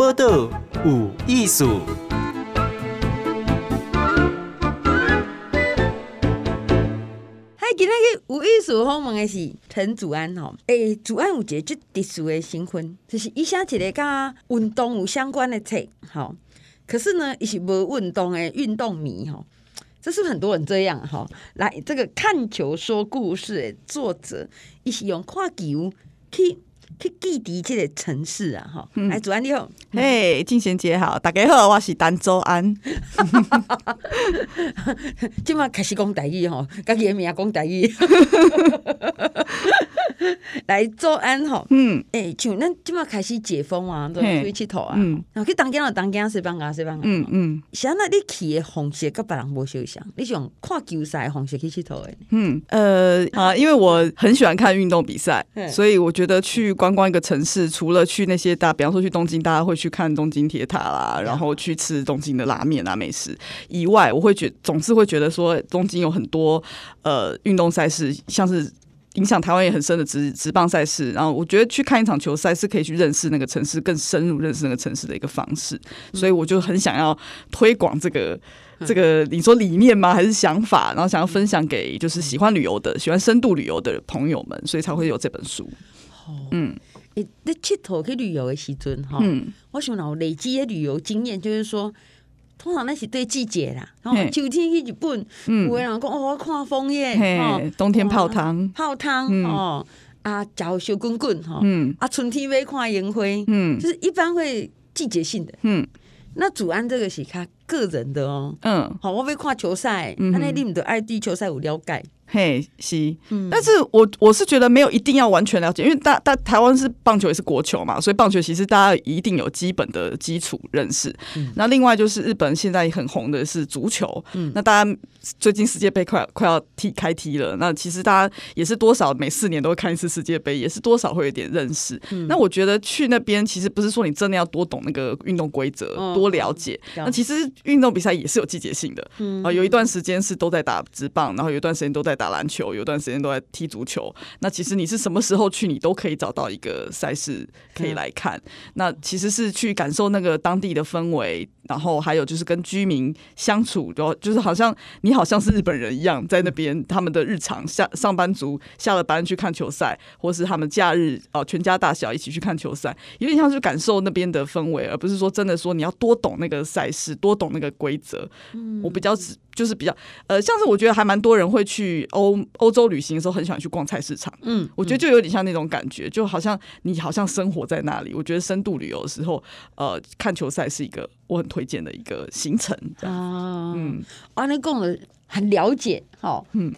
报道有艺术。嗨，今天有艺术访问的是陈祖安吼。诶、欸，祖安有一个最特殊的身份，就是伊写一个甲运动有相关的册，吼。可是呢，伊是无运动的运动迷，吼。这是很多人这样哈？来，这个看球说故事的作者，伊是用看球去去记忆这个城市啊哈。来，祖安你好，嘿，静贤姐好，大家好，我是陈祖安。今麦开始讲台语哈，家己的名讲台语。来做安吼，嗯，诶，像咱即马开始解封啊，都出去佚佗啊，然后去当家了当家，谁帮啊谁帮啊，嗯嗯，现在你去的方式跟别人无相像，你想看球赛方式去佚佗的？嗯呃啊，因为我很喜欢看运动比赛，所以我觉得去观光一个城市，除了去那些大，比方说去东京，大家会去看东京铁塔啦，然后去吃东京的拉面啊美食以外，我会觉总是会觉得说东京有很多呃运动赛事，像是。影响台湾也很深的职职棒赛事，然后我觉得去看一场球赛是可以去认识那个城市，更深入认识那个城市的一个方式，所以我就很想要推广这个这个你说理念吗？还是想法？然后想要分享给就是喜欢旅游的、喜欢深度旅游的朋友们，所以才会有这本书。嗯，诶，你佚佗去旅游的时阵哈，嗯，我想我累积的旅游经验就是说。通常那是对季节啦，然后秋天去日本，有的人讲哦，我看枫叶，哦，冬天泡汤，泡汤哦，啊，嚼小滚滚哈，啊，春天要看樱花，嗯，就是一般会季节性的，嗯，那祖安这个是他个人的哦，嗯，好，我要看球赛，那你们对爱地球赛有了解？嘿，是，但是我我是觉得没有一定要完全了解，因为大大台湾是棒球也是国球嘛，所以棒球其实大家一定有基本的基础认识。嗯、那另外就是日本现在很红的是足球，嗯、那大家最近世界杯快快要踢开踢了，那其实大家也是多少每四年都会看一次世界杯，也是多少会有点认识。嗯、那我觉得去那边其实不是说你真的要多懂那个运动规则，哦、多了解。嗯、那其实运动比赛也是有季节性的，啊、有一段时间是都在打直棒，然后有一段时间都在。打篮球，有段时间都在踢足球。那其实你是什么时候去，你都可以找到一个赛事可以来看。嗯、那其实是去感受那个当地的氛围，然后还有就是跟居民相处，就就是好像你好像是日本人一样，在那边他们的日常下上班族下了班去看球赛，或是他们假日哦全家大小一起去看球赛，有点像是感受那边的氛围，而不是说真的说你要多懂那个赛事，多懂那个规则。嗯，我比较只。就是比较呃，像是我觉得还蛮多人会去欧欧洲旅行的时候，很喜欢去逛菜市场。嗯，我觉得就有点像那种感觉，就好像你好像生活在那里。我觉得深度旅游的时候，呃，看球赛是一个我很推荐的一个行程。啊，嗯，啊，你讲的很了解，哦，嗯。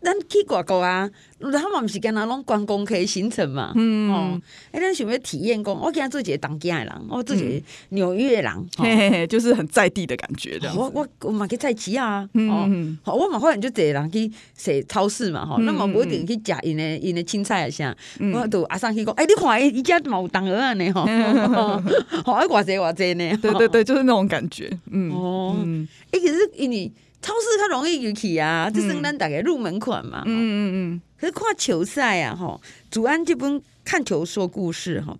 咱去外国啊，他们毋是跟那种观光客行程嘛？嗯，哦，哎，咱想要体验过，我今仔做一个当家的人，我做一个纽约人，嘿嘿嘿，就是很在地的感觉的。我我我嘛去菜市啊，哦，好，我嘛发现就一个人去踅超市嘛，哈，那么不一定去食因的因的青菜啊啥，我都阿上去讲，哎，你看伊伊家嘛有当儿呢，哈，好爱偌济偌济呢，对对对，就是那种感觉，嗯，哦，哎，可是因为。超市较容易入去啊，这算咱大概入门款嘛。嗯嗯嗯。可是看球赛啊，吼，祖安这本看球说故事吼，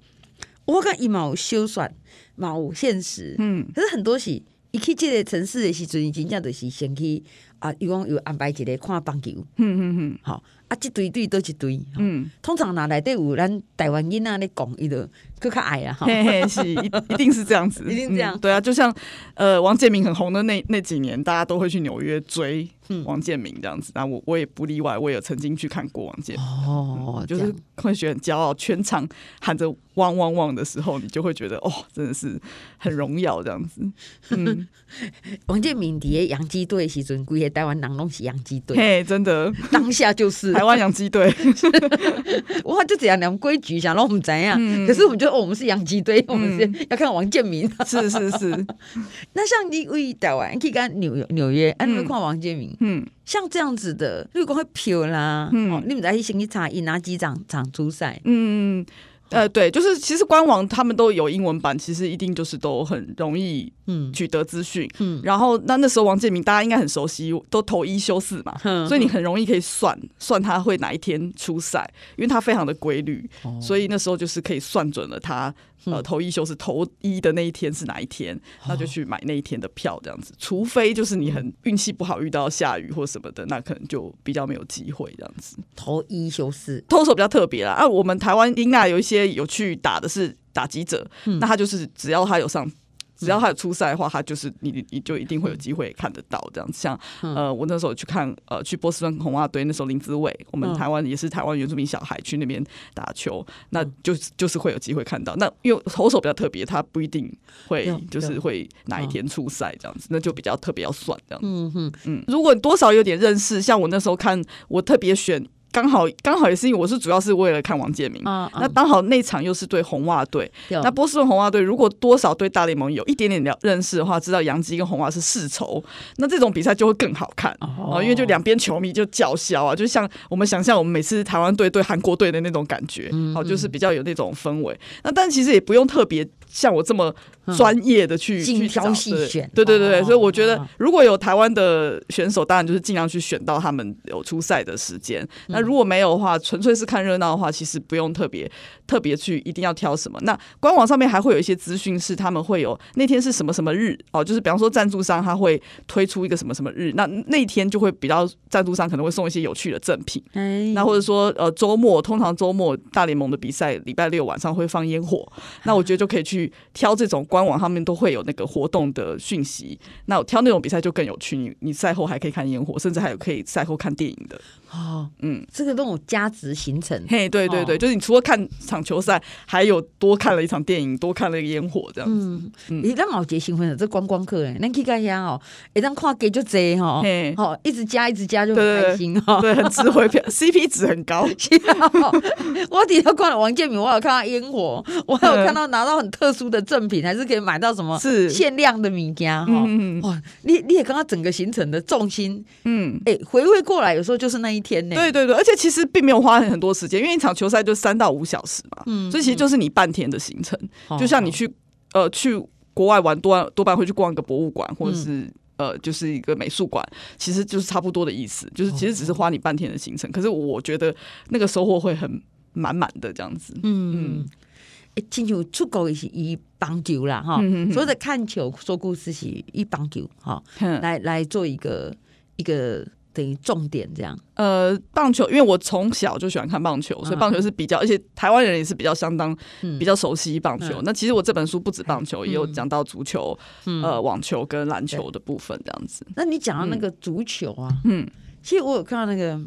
我看伊嘛有小说，嘛有现实。嗯。可是很多是伊去即个城市的时阵，真正就是先去啊，伊讲有安排一个看棒球。嗯嗯嗯。好。啊，一堆堆都一堆，嗯，通常哪来都有咱台湾囡仔咧讲，伊就更较爱啊，哈，是，一一定是这样子，一定这样，对啊，就像呃，王建民很红的那那几年，大家都会去纽约追王建民这样子，然后我我也不例外，我也有曾经去看过王建民，哦，就是会觉得很骄傲，全场喊着汪汪汪的时候，你就会觉得哦，真的是很荣耀这样子，嗯，王建民底下洋基队时阵，规个台湾人拢是洋基队，嘿，真的，当下就是。台湾洋基队，我，就怎样两规矩，想让我们怎样？嗯、可是我们觉得，哦，我们是洋基队，我们是要看王建民。是 是是。那像你为台湾去看纽纽约，哎，你们看王建民。嗯，像这样子的，如果会票啦，嗯，你们在去先去查，一拿几场场出赛？嗯，呃，对，就是其实官网他们都有英文版，其实一定就是都很容易嗯取得资讯。嗯，然后那那时候王建民大家应该很熟悉，都投一休四嘛，嗯、所以你很容易可以算算他会哪一天出赛，因为他非常的规律，哦、所以那时候就是可以算准了他。呃，投一休是投一的那一天是哪一天？那就去买那一天的票，这样子。除非就是你很运气不好，遇到下雨或什么的，那可能就比较没有机会这样子。投一休四，投手比较特别啦。啊，我们台湾英娜有一些有去打的是打击者，嗯、那他就是只要他有上。只要他有出赛的话，他就是你，你就一定会有机会看得到这样子。像呃，我那时候去看呃，去波士顿红袜队，那时候林子伟，我们台湾也是台湾原住民小孩去那边打球，那就就是会有机会看到。那因为投手比较特别，他不一定会就是会哪一天出赛这样子，那就比较特别要算这样子。嗯嗯嗯，如果你多少有点认识，像我那时候看，我特别选。刚好刚好也是因为我是主要是为了看王建民，嗯嗯、那刚好那场又是对红袜队，嗯、那波士顿红袜队如果多少对大联盟有一点点了认识的话，知道杨基跟红袜是世仇，那这种比赛就会更好看。哦，因为就两边球迷就叫嚣啊，就像我们想象我们每次台湾队对韩国队的那种感觉，好、嗯，就是比较有那种氛围。那但其实也不用特别。像我这么专业的去精挑细选，对对对对，所以我觉得如果有台湾的选手，当然就是尽量去选到他们有出赛的时间。那如果没有的话，纯粹是看热闹的话，其实不用特别特别去一定要挑什么。那官网上面还会有一些资讯，是他们会有那天是什么什么日哦，就是比方说赞助商他会推出一个什么什么日，那那天就会比较赞助商可能会送一些有趣的赠品。那或者说呃周末，通常周末大联盟的比赛礼拜六晚上会放烟火，那我觉得就可以去。去挑这种官网上面都会有那个活动的讯息，那我挑那种比赛就更有趣。你你赛后还可以看烟火，甚至还有可以赛后看电影的。哦，嗯，这个那种加值行程，嘿，对对对，哦、就是你除了看场球赛，还有多看了一场电影，多看了一个烟火这样子。嗯，你让老杰兴奋了，这观光客哎，那可以看一下哦，一张跨给就贼哈，嘿，好，一直加一直加就很开心哈，对，很值回票，CP 值很高。我底下逛了王建民，我有看到烟火，我还有看到拿到很特殊的赠品，还是可以买到什么是。限量的米家哈，哇，你你也刚刚整个行程的重心，嗯，哎，回味过来，有时候就是那一。一天内，对对对，而且其实并没有花很多时间，因为一场球赛就三到五小时嘛，嗯，所以其实就是你半天的行程，嗯、就像你去呃去国外玩多多半会去逛一个博物馆，或者是、嗯、呃就是一个美术馆，其实就是差不多的意思，就是其实只是花你半天的行程，可是我觉得那个收获会很满满的这样子，嗯嗯，哎，进球出国是以棒球啦哈，嗯、所有的看球说故事是以棒球哈，嗯、来来做一个一个。等于重点这样，呃，棒球，因为我从小就喜欢看棒球，所以棒球是比较，而且台湾人也是比较相当比较熟悉棒球。那其实我这本书不止棒球，也有讲到足球、呃，网球跟篮球的部分这样子。那你讲到那个足球啊，嗯，其实我有看到那个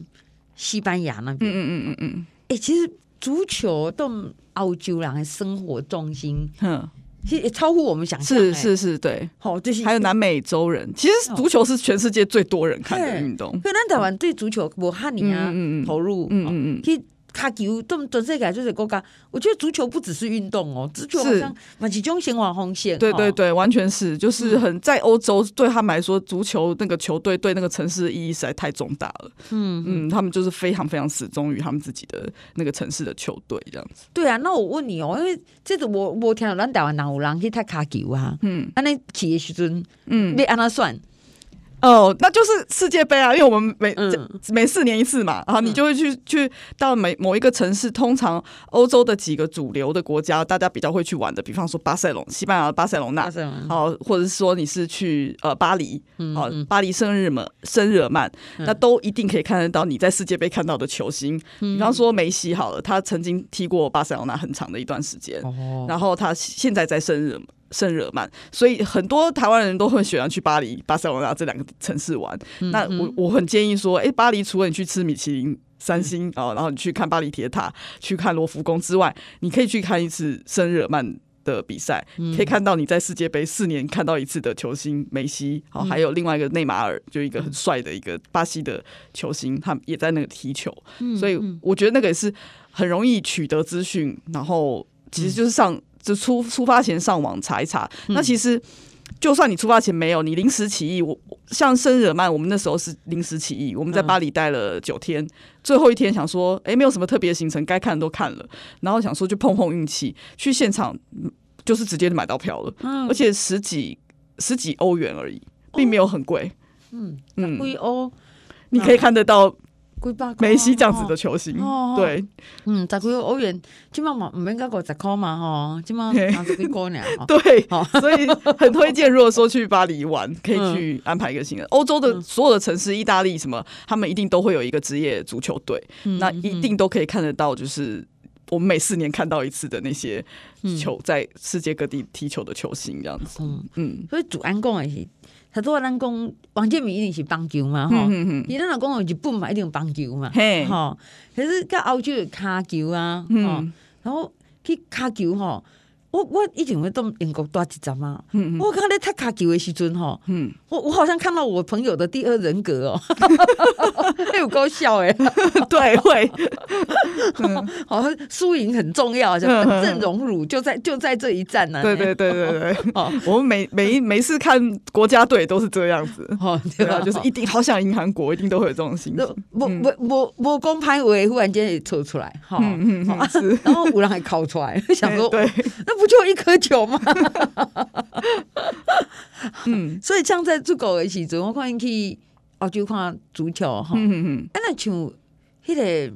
西班牙那边，嗯嗯嗯嗯嗯，哎，其实足球到澳洲人的生活重心，嗯。其实也超乎我们想象，是是是，对，好，这些还有南美洲人，其实足球是全世界最多人看的运动。所以，咱台湾对足球无哈尼啊投入，嗯嗯嗯，其卡球这么全世界就是国家，我觉得足球不只是运动哦，足球好像蛮集中型网红线。对对对，完全是，就是很在欧洲对他们来说，足球那个球队对那个城市的意义实在太重大了。嗯嗯，他们就是非常非常始终于他们自己的那个城市的球队这样子。对啊，那我问你哦，因为这个我我听到咱台湾哪有人去踢卡球啊？嗯，安尼起的时阵，嗯，你按他算。哦，那就是世界杯啊，因为我们每、嗯、每四年一次嘛，然后你就会去去到每某一个城市，通常欧洲的几个主流的国家，大家比较会去玩的，比方说巴塞隆，西班牙的巴塞隆纳，好，或者是说你是去呃巴黎，好，巴黎圣日耳曼，圣日耳曼，那都一定可以看得到你在世界杯看到的球星，比方说梅西好了，他曾经踢过巴塞隆那很长的一段时间，然后他现在在圣日耳曼。圣日耳曼，所以很多台湾人都会喜欢去巴黎、巴塞罗那这两个城市玩。嗯、那我我很建议说，哎、欸，巴黎除了你去吃米其林三星啊，嗯、然后你去看巴黎铁塔、去看罗浮宫之外，你可以去看一次圣日耳曼的比赛，嗯、可以看到你在世界杯四年看到一次的球星梅西，好，还有另外一个内马尔，就一个很帅的一个巴西的球星，他们也在那个踢球。嗯、所以我觉得那个也是很容易取得资讯，然后其实就是上。就出出发前上网查一查，那其实就算你出发前没有，你临时起意，我像圣日耳曼，我们那时候是临时起意，我们在巴黎待了九天，嗯、最后一天想说，哎、欸，没有什么特别行程，该看的都看了，然后想说就碰碰运气，去现场就是直接买到票了，嗯、而且十几十几欧元而已，并没有很贵、哦，嗯。嗯，贵欧，你可以看得到。梅西这样子的球星，哦、对，嗯，十几欧元，起码嘛，唔应该过十块嘛，哈，起码三十几块呢。对，所以很推荐，如果说去巴黎玩，可以去安排一个行程。欧、嗯、洲的所有的城市，意大利什么，他们一定都会有一个职业足球队，嗯、那一定都可以看得到，就是我们每四年看到一次的那些球，在世界各地踢球的球星这样子。嗯嗯，所以主安讲的是。他都话咱讲王建民一定是棒球嘛，吼、嗯，伊咱若讲日本嘛一定棒球嘛，吼，可是甲欧洲有骹球啊，吼、嗯，然后去骹球吼。我我以前会到英国待一阵嘛，嗯嗯。我刚才踢卡球的时阵吼，嗯、我我好像看到我朋友的第二人格哦，有搞笑哎，对，会，好像输赢很重要，就本阵荣辱就在就在这一战呢、啊。对对对对对，哦，我们每每每次看国家队都是这样子，哦，对啊，就是一定好想赢韩国，一定都会有这种心情。不不不不公拍位，忽然间也抽出来，哈，然后有人还考出来，想说对。不就一颗球吗？嗯，所以像在足球的时阵，我看去澳洲看足球哈，嗯嗯，啊那像迄个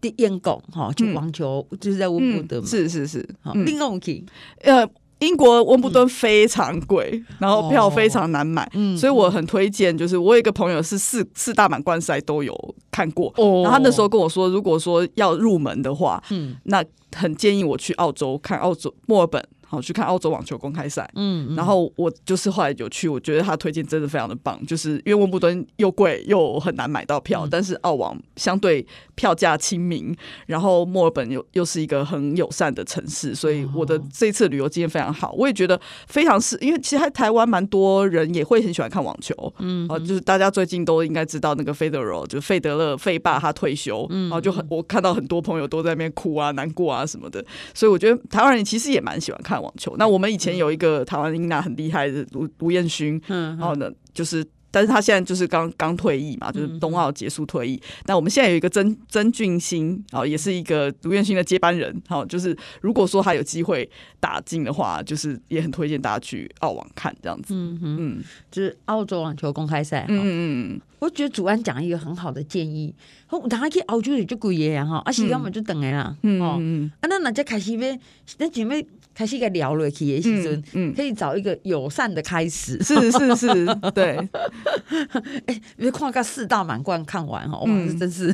的英国哈，就网球就是在温布顿，是是是，另外去。呃。英国温布顿非常贵，嗯、然后票非常难买，哦、所以我很推荐。就是我有一个朋友是四四大满贯赛都有看过，哦、然后他那时候跟我说，如果说要入门的话，嗯，那很建议我去澳洲看澳洲墨尔本。好，去看澳洲网球公开赛，嗯，嗯，然后我就是后来有去，我觉得他推荐真的非常的棒，就是因为温布顿又贵又很难买到票，嗯、但是澳网相对票价亲民，然后墨尔本又又是一个很友善的城市，所以我的这次旅游经验非常好，我也觉得非常是因为其实台湾蛮多人也会很喜欢看网球，嗯，啊，就是大家最近都应该知道那个费德勒，就费德勒费爸他退休，嗯，然后就很我看到很多朋友都在那边哭啊、难过啊什么的，所以我觉得台湾人其实也蛮喜欢看网球。那我们以前有一个台湾英娜很厉害的卢卢彦勋，嗯然后呢，就是。但是他现在就是刚刚退役嘛，就是冬奥结束退役。那、嗯、我们现在有一个曾曾俊欣，啊，也是一个卢彦勋的接班人。好，就是如果说他有机会打进的话，就是也很推荐大家去澳网看这样子。嗯哼嗯，就是澳洲网球公开赛。嗯嗯，我觉得主安讲一个很好的建议。我等下去澳洲也就贵耶哈，啊，时间嘛就等来啦。嗯嗯，啊，那那再开始要，那准备开始个聊落去的时阵，嗯，可以找一个友善的开始。是是是，对。哎，别看个四大满贯看完哈，哇，这真是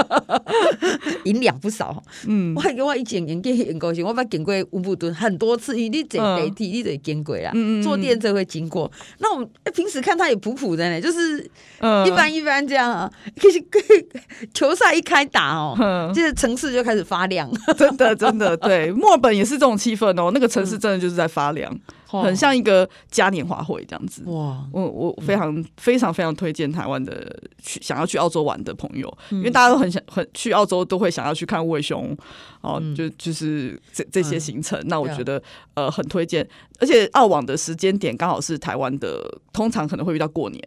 银两不少。嗯，我还给我以前演过演过，我把经过温布顿很多次，你坐飞机你得经过啦，坐电车会经过。那我们平时看他也普普的呢，就是一般一般这样啊。可是球赛一开打哦，这个城市就开始发亮，真的真的对。墨尔本也是这种气氛哦，那个城市真的就是在发亮。很像一个嘉年华会这样子。哇！我我非常非常非常推荐台湾的去想要去澳洲玩的朋友，因为大家都很想很去澳洲，都会想要去看无尾熊哦，就就是这这些行程。那我觉得呃很推荐，而且澳网的时间点刚好是台湾的，通常可能会遇到过年。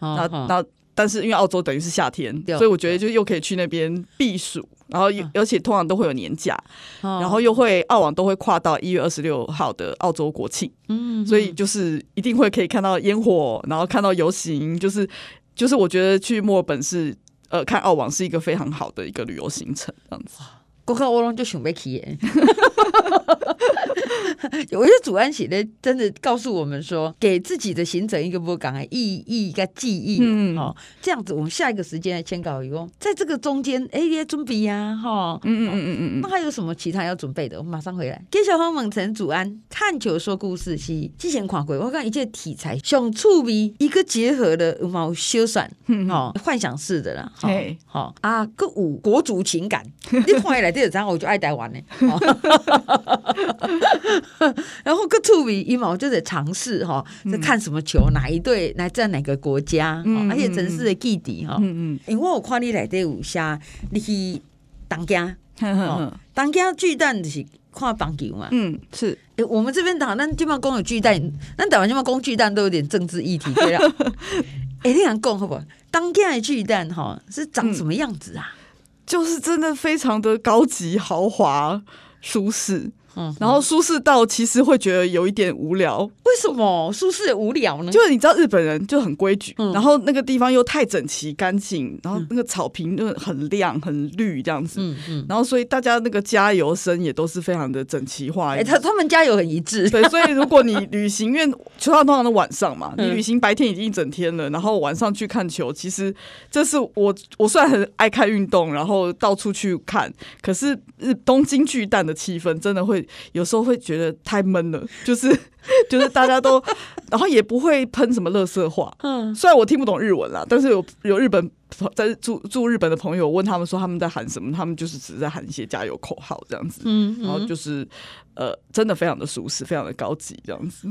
那那但是因为澳洲等于是夏天，所以我觉得就又可以去那边避暑。然后，而且通常都会有年假，哦、然后又会澳网都会跨到一月二十六号的澳洲国庆，嗯，所以就是一定会可以看到烟火，然后看到游行，就是就是我觉得去墨尔本是呃看澳网是一个非常好的一个旅游行程，这样子。我看我就想要起耶。有一些主安写的，真的告诉我们说，给自己的行程一个不讲的意义一个记忆，嗯，好，这样子，我们下一个时间来签稿以后，在这个中间，哎，也准备呀，哈，嗯嗯嗯嗯嗯，那还有什么其他要准备的？我们马上回来。给小黄猛成主安看球说故事是之前看过，我看一切题材想趣味，一个结合的毛修算，好 幻想式的啦，好啊，个五国族情感，你看来这张我就爱台湾呢。然后个趣味一毛就在尝试哈，在看什么球，哪一队来在哪个国家，而且城市的基地哈。嗯嗯，因为我看你来这武侠，你去当家，当家巨蛋是看棒球嘛。嗯，是。哎、欸，我们这边打，那地方公有巨蛋，那台湾地方公巨蛋都有点政治议题，对啊。哎、欸，你想讲好不好？当家的巨蛋哈是长什么样子啊？嗯、就是真的非常的高级、豪华、舒适。嗯，然后舒适到其实会觉得有一点无聊。为什么舒适也无聊呢？就是你知道日本人就很规矩，嗯、然后那个地方又太整齐干净，然后那个草坪就很亮很绿这样子。嗯嗯。然后所以大家那个加油声也都是非常的整齐化。哎，他他们加油很一致。对，所以如果你旅行，因为球场通常都晚上嘛，你旅行白天已经一整天了，然后晚上去看球，其实这是我我虽然很爱看运动，然后到处去看，可是日东京巨蛋的气氛真的会有时候会觉得太闷了，就是。就是大家都，然后也不会喷什么垃圾话。嗯，虽然我听不懂日文啦，但是有有日本在住住日本的朋友问他们说他们在喊什么，他们就是只是在喊一些加油口号这样子。嗯，然后就是呃，真的非常的舒适，非常的高级这样子。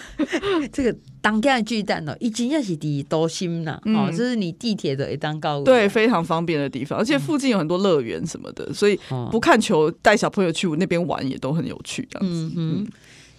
这个当家的巨蛋哦，已经要是第多心了哦，这是你地铁的一当高对，非常方便的地方，而且附近有很多乐园什么的，所以不看球带小朋友去那边玩也都很有趣这样子。嗯嗯，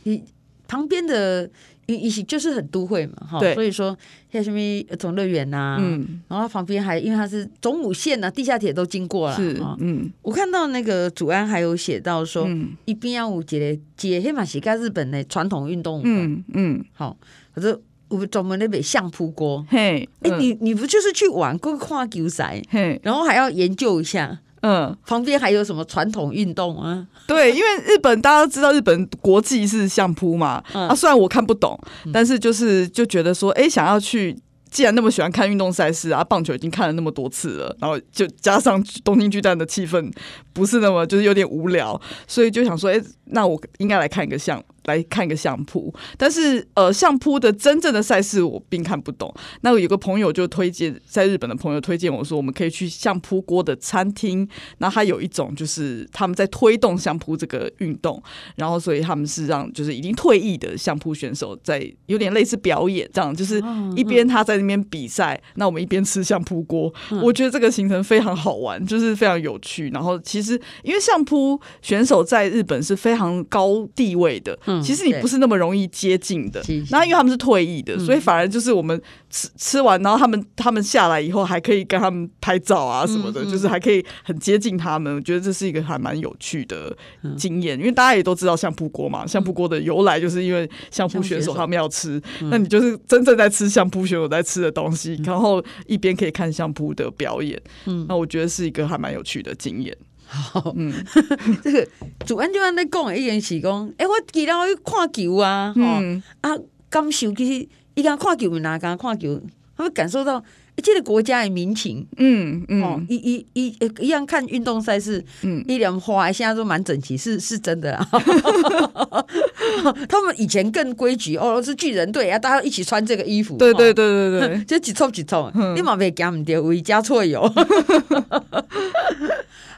你。旁边的一一些就是很都会嘛，哈，所以说像什么儿童乐园呐，嗯，然后旁边还因为它是总武线呐，地下铁都经过了，是，嗯，我看到那个主安还有写到说，一边要五节节黑马西加日本的传统运动，嗯嗯，好，可是我们专门那边相扑锅，嘿，哎，你你不就是去玩过跨球赛，嘿，然后还要研究一下。嗯，旁边还有什么传统运动啊？对，因为日本大家都知道，日本国际是相扑嘛。嗯、啊，虽然我看不懂，但是就是就觉得说，哎、欸，想要去，既然那么喜欢看运动赛事啊，棒球已经看了那么多次了，然后就加上东京巨蛋的气氛不是那么就是有点无聊，所以就想说，哎、欸，那我应该来看一个相。来看一个相扑，但是呃，相扑的真正的赛事我并看不懂。那有个朋友就推荐，在日本的朋友推荐我说，我们可以去相扑锅的餐厅。那他有一种就是他们在推动相扑这个运动，然后所以他们是让就是已经退役的相扑选手在有点类似表演这样，就是一边他在那边比赛，那我们一边吃相扑锅。我觉得这个行程非常好玩，就是非常有趣。然后其实因为相扑选手在日本是非常高地位的。其实你不是那么容易接近的，那因为他们是退役的，所以反而就是我们吃吃完，然后他们他们下来以后还可以跟他们拍照啊什么的，就是还可以很接近他们。我觉得这是一个还蛮有趣的经验，因为大家也都知道相扑锅嘛，相扑锅的由来就是因为相扑选手他们要吃，那你就是真正在吃相扑选手在吃的东西，然后一边可以看相扑的表演，那我觉得是一个还蛮有趣的经验。好，嗯，这个主安就安在讲，一件事讲，哎、欸，我记得我去看球啊，嗯、啊，感受其实一个看球，咪哪敢看球，他会感受到这个国家的民情，嗯嗯，哦，一一一一样看运动赛事，嗯，一两花现在都蛮整齐，是是真的啊。他们以前更规矩，哦，是巨人队啊，大家一起穿这个衣服，对对对对对，就几错几错，嗯、你嘛别讲唔对，违加错有。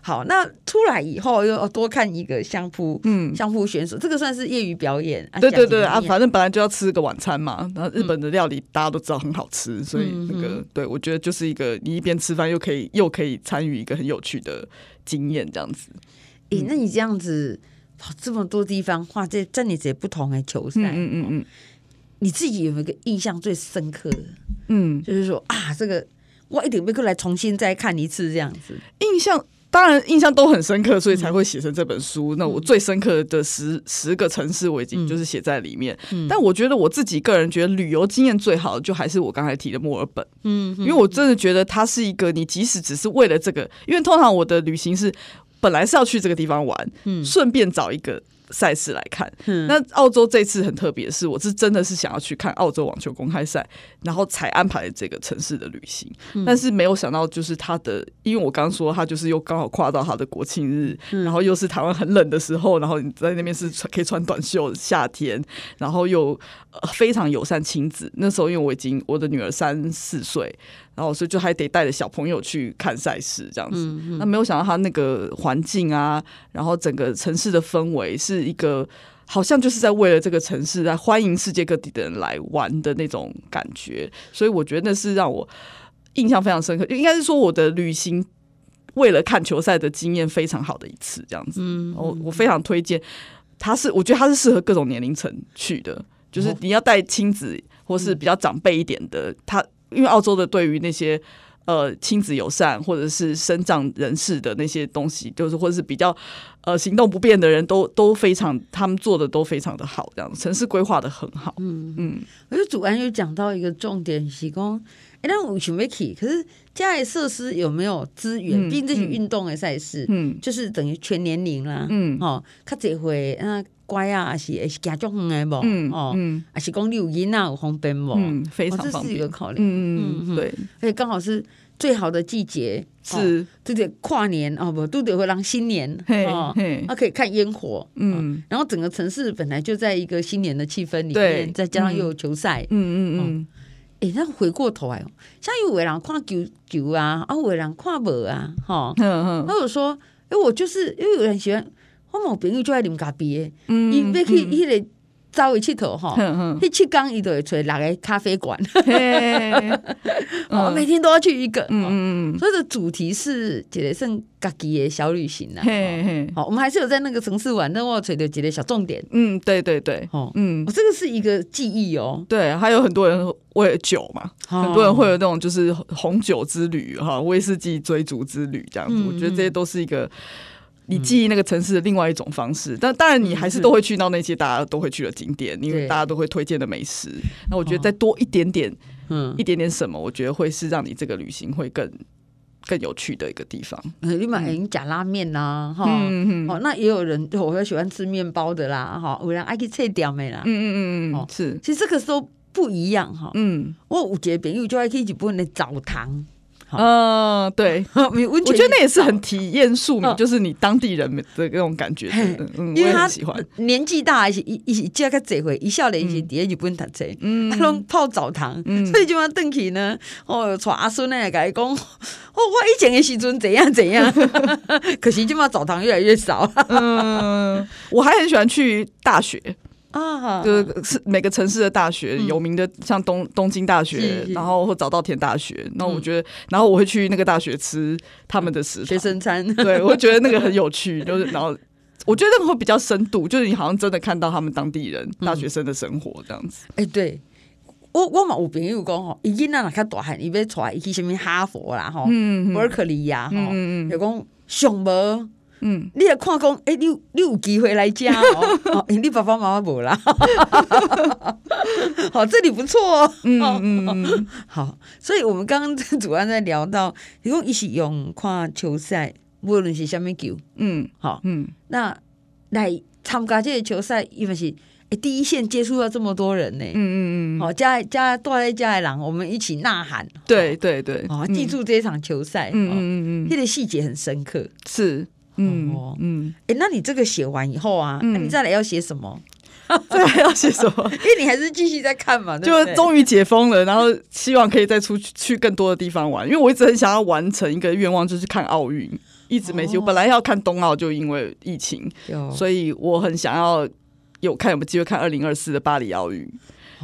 好，那出来以后又多看一个相扑，嗯，相扑选手，这个算是业余表演。对对对啊，反正本来就要吃个晚餐嘛。然后日本的料理大家都知道很好吃，嗯、所以那个、嗯、对我觉得就是一个你一边吃饭又可以又可以参与一个很有趣的经验这样子。诶、欸，那你这样子跑这么多地方，哇，这在你这不同的球赛，嗯嗯嗯，嗯你自己有没有一个印象最深刻的？嗯，就是说啊，这个我一定会过来重新再看一次这样子，印象。当然印象都很深刻，所以才会写成这本书。嗯、那我最深刻的十十个城市，我已经就是写在里面。嗯、但我觉得我自己个人觉得旅游经验最好的，就还是我刚才提的墨尔本。嗯，因为我真的觉得它是一个，你即使只是为了这个，因为通常我的旅行是本来是要去这个地方玩，嗯，顺便找一个。赛事来看，嗯、那澳洲这次很特别，是我是真的是想要去看澳洲网球公开赛，然后才安排这个城市的旅行。嗯、但是没有想到，就是他的，因为我刚刚说他就是又刚好跨到他的国庆日，嗯、然后又是台湾很冷的时候，然后你在那边是穿可以穿短袖，夏天，然后又非常友善亲子。那时候因为我已经我的女儿三四岁。然后所以就还得带着小朋友去看赛事这样子，嗯嗯、那没有想到他那个环境啊，然后整个城市的氛围是一个好像就是在为了这个城市在欢迎世界各地的人来玩的那种感觉，所以我觉得那是让我印象非常深刻。应该是说我的旅行为了看球赛的经验非常好的一次，这样子。嗯，我我非常推荐。它是，我觉得它是适合各种年龄层去的，就是你要带亲子或是比较长辈一点的。它因为澳洲的对于那些呃亲子友善或者是身障人士的那些东西，就是或者是比较呃行动不便的人都都非常，他们做的都非常的好，这样城市规划的很好。嗯嗯，我觉得主安又讲到一个重点，是讲。哎，那我想要去，可是家里设施有没有资源？毕竟这些运动的赛事，嗯，就是等于全年龄啦，嗯，哦，他这回啊乖啊，还是还是家长的无，嗯，哦，嗯，还是讲你有囡仔有方便无，嗯，非常方便，这是一个考虑，嗯嗯，对，而且刚好是最好的季节，是，对对，跨年哦不，都得会让新年，哦，他可以看烟火，嗯，然后整个城市本来就在一个新年的气氛里面，再加上又有球赛，嗯嗯嗯。哎，那回过头来，像有的人看球球啊，啊，有的人看无啊，哈，他有说，哎，我就是因为有人喜欢，我某朋友就爱啉咖啡，嗯，伊要去迄个。走去佚佗哈，去七港伊就会找六个咖啡馆，我 每天都要去一个。嗯嗯，所以的主题是一个算家己的小旅行啦。好，我们还是有在那个城市玩，但我找到几个小重点。嗯，对对对，哦，嗯，这个是一个记忆哦。对，还有很多人为了酒嘛，很多人会有那种就是红酒之旅哈，威士忌追逐之旅这样子。我觉得这些都是一个。你记忆那个城市的另外一种方式，但当然你还是都会去到那些大家都会去的景点，因为大家都会推荐的美食。那我觉得再多一点点，嗯，一点点什么，我觉得会是让你这个旅行会更更有趣的一个地方。你买人假拉面呐，哈，哦，那也有人我会喜欢吃面包的啦，哈，有人爱去切掉没啦，嗯嗯嗯嗯，是，其实这个时候不一样哈，嗯，我有一个朋友就爱去日本的澡堂。嗯，对，我觉得那也是很体验庶民，就是你当地人的那种感觉。嗯，因为他喜欢。年纪大，一一一加个这回一笑脸一些底下就不用读册，嗯，他拢泡澡堂，所以就要邓起呢。哦，带阿孙来改讲，哦，我以前的时阵怎样怎样，可惜就嘛澡堂越来越少。嗯，我还很喜欢去大学。啊，就是是每个城市的大学有名的，像东东京大学，然后或早稻田大学。那我觉得，然后我会去那个大学吃他们的食学生餐。对，我觉得那个很有趣，就是然后我觉得那个会比较深度，就是你好像真的看到他们当地人大学生的生活这样子。哎，对我我嘛有朋友讲吼，伊囡仔若较大汉，伊要出来去什么哈佛啦，吼，伯克利呀，吼，有讲上无。嗯，你也看讲，哎、欸，你你有机会来家哦，哦，你爸爸妈妈无啦，好，这里不错哦，嗯嗯嗯，好，所以我们刚刚主要在聊到，如果一起用看球赛，无论是虾米球，嗯，好，嗯，那来参加这个球赛，因为是哎第一线接触到这么多人呢，嗯嗯嗯，好，加加多来加来人，我们一起呐喊，对对对，哦，记住这一场球赛，嗯嗯嗯，这个细节很深刻，是。嗯嗯，哎，那你这个写完以后啊，你再来要写什么？再来要写什么？因为你还是继续在看嘛，就终于解封了，然后希望可以再出去去更多的地方玩。因为我一直很想要完成一个愿望，就是看奥运，一直没去。我本来要看冬奥，就因为疫情，所以我很想要有看有没有机会看二零二四的巴黎奥运。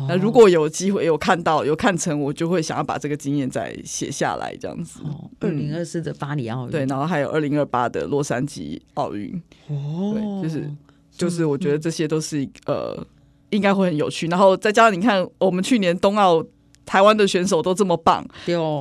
那如果有机会有看到有看成，我就会想要把这个经验再写下来，这样子。二零二四的巴黎奥运，对，然后还有二零二八的洛杉矶奥运。哦，对，就是就是，我觉得这些都是呃，应该会很有趣。然后再加上你看，我们去年冬奥。台湾的选手都这么棒，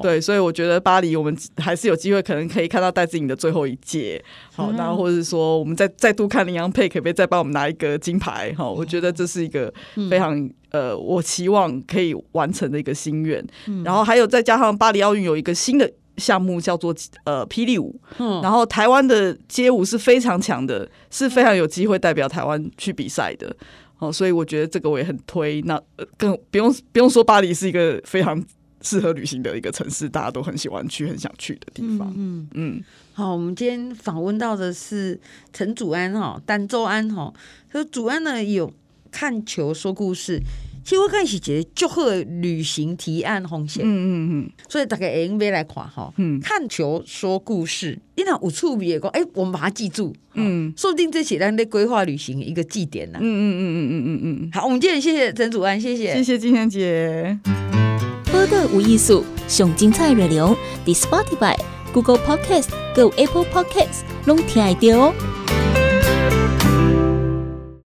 对，所以我觉得巴黎我们还是有机会，可能可以看到戴志颖的最后一届。好，然后或者是说，我们再再度看林洋配，可不可以再帮我们拿一个金牌？好，我觉得这是一个非常呃，我期望可以完成的一个心愿。然后还有再加上巴黎奥运有一个新的项目叫做呃霹雳舞，然后台湾的街舞是非常强的，是非常有机会代表台湾去比赛的。哦，所以我觉得这个我也很推。那更不用不用说，巴黎是一个非常适合旅行的一个城市，大家都很喜欢去、很想去的地方。嗯嗯，嗯好，我们今天访问到的是陈祖安哈，单周安哈。说祖安呢有看球说故事。其实我开始觉得祝贺旅行提案红线，嗯嗯嗯，所以大家 M V 来看哈，嗯，看球说故事，你那有趣味的讲，哎，我们把它记住，嗯，说不定这是咱在规划旅行一个祭典呢，嗯嗯嗯嗯嗯嗯嗯，好，我们今天谢谢陈祖安，谢谢，谢谢金贤姐，播个无艺术，上精彩热流，The Spotify。Google Podcast、Go Apple Podcast 拢听得到哦。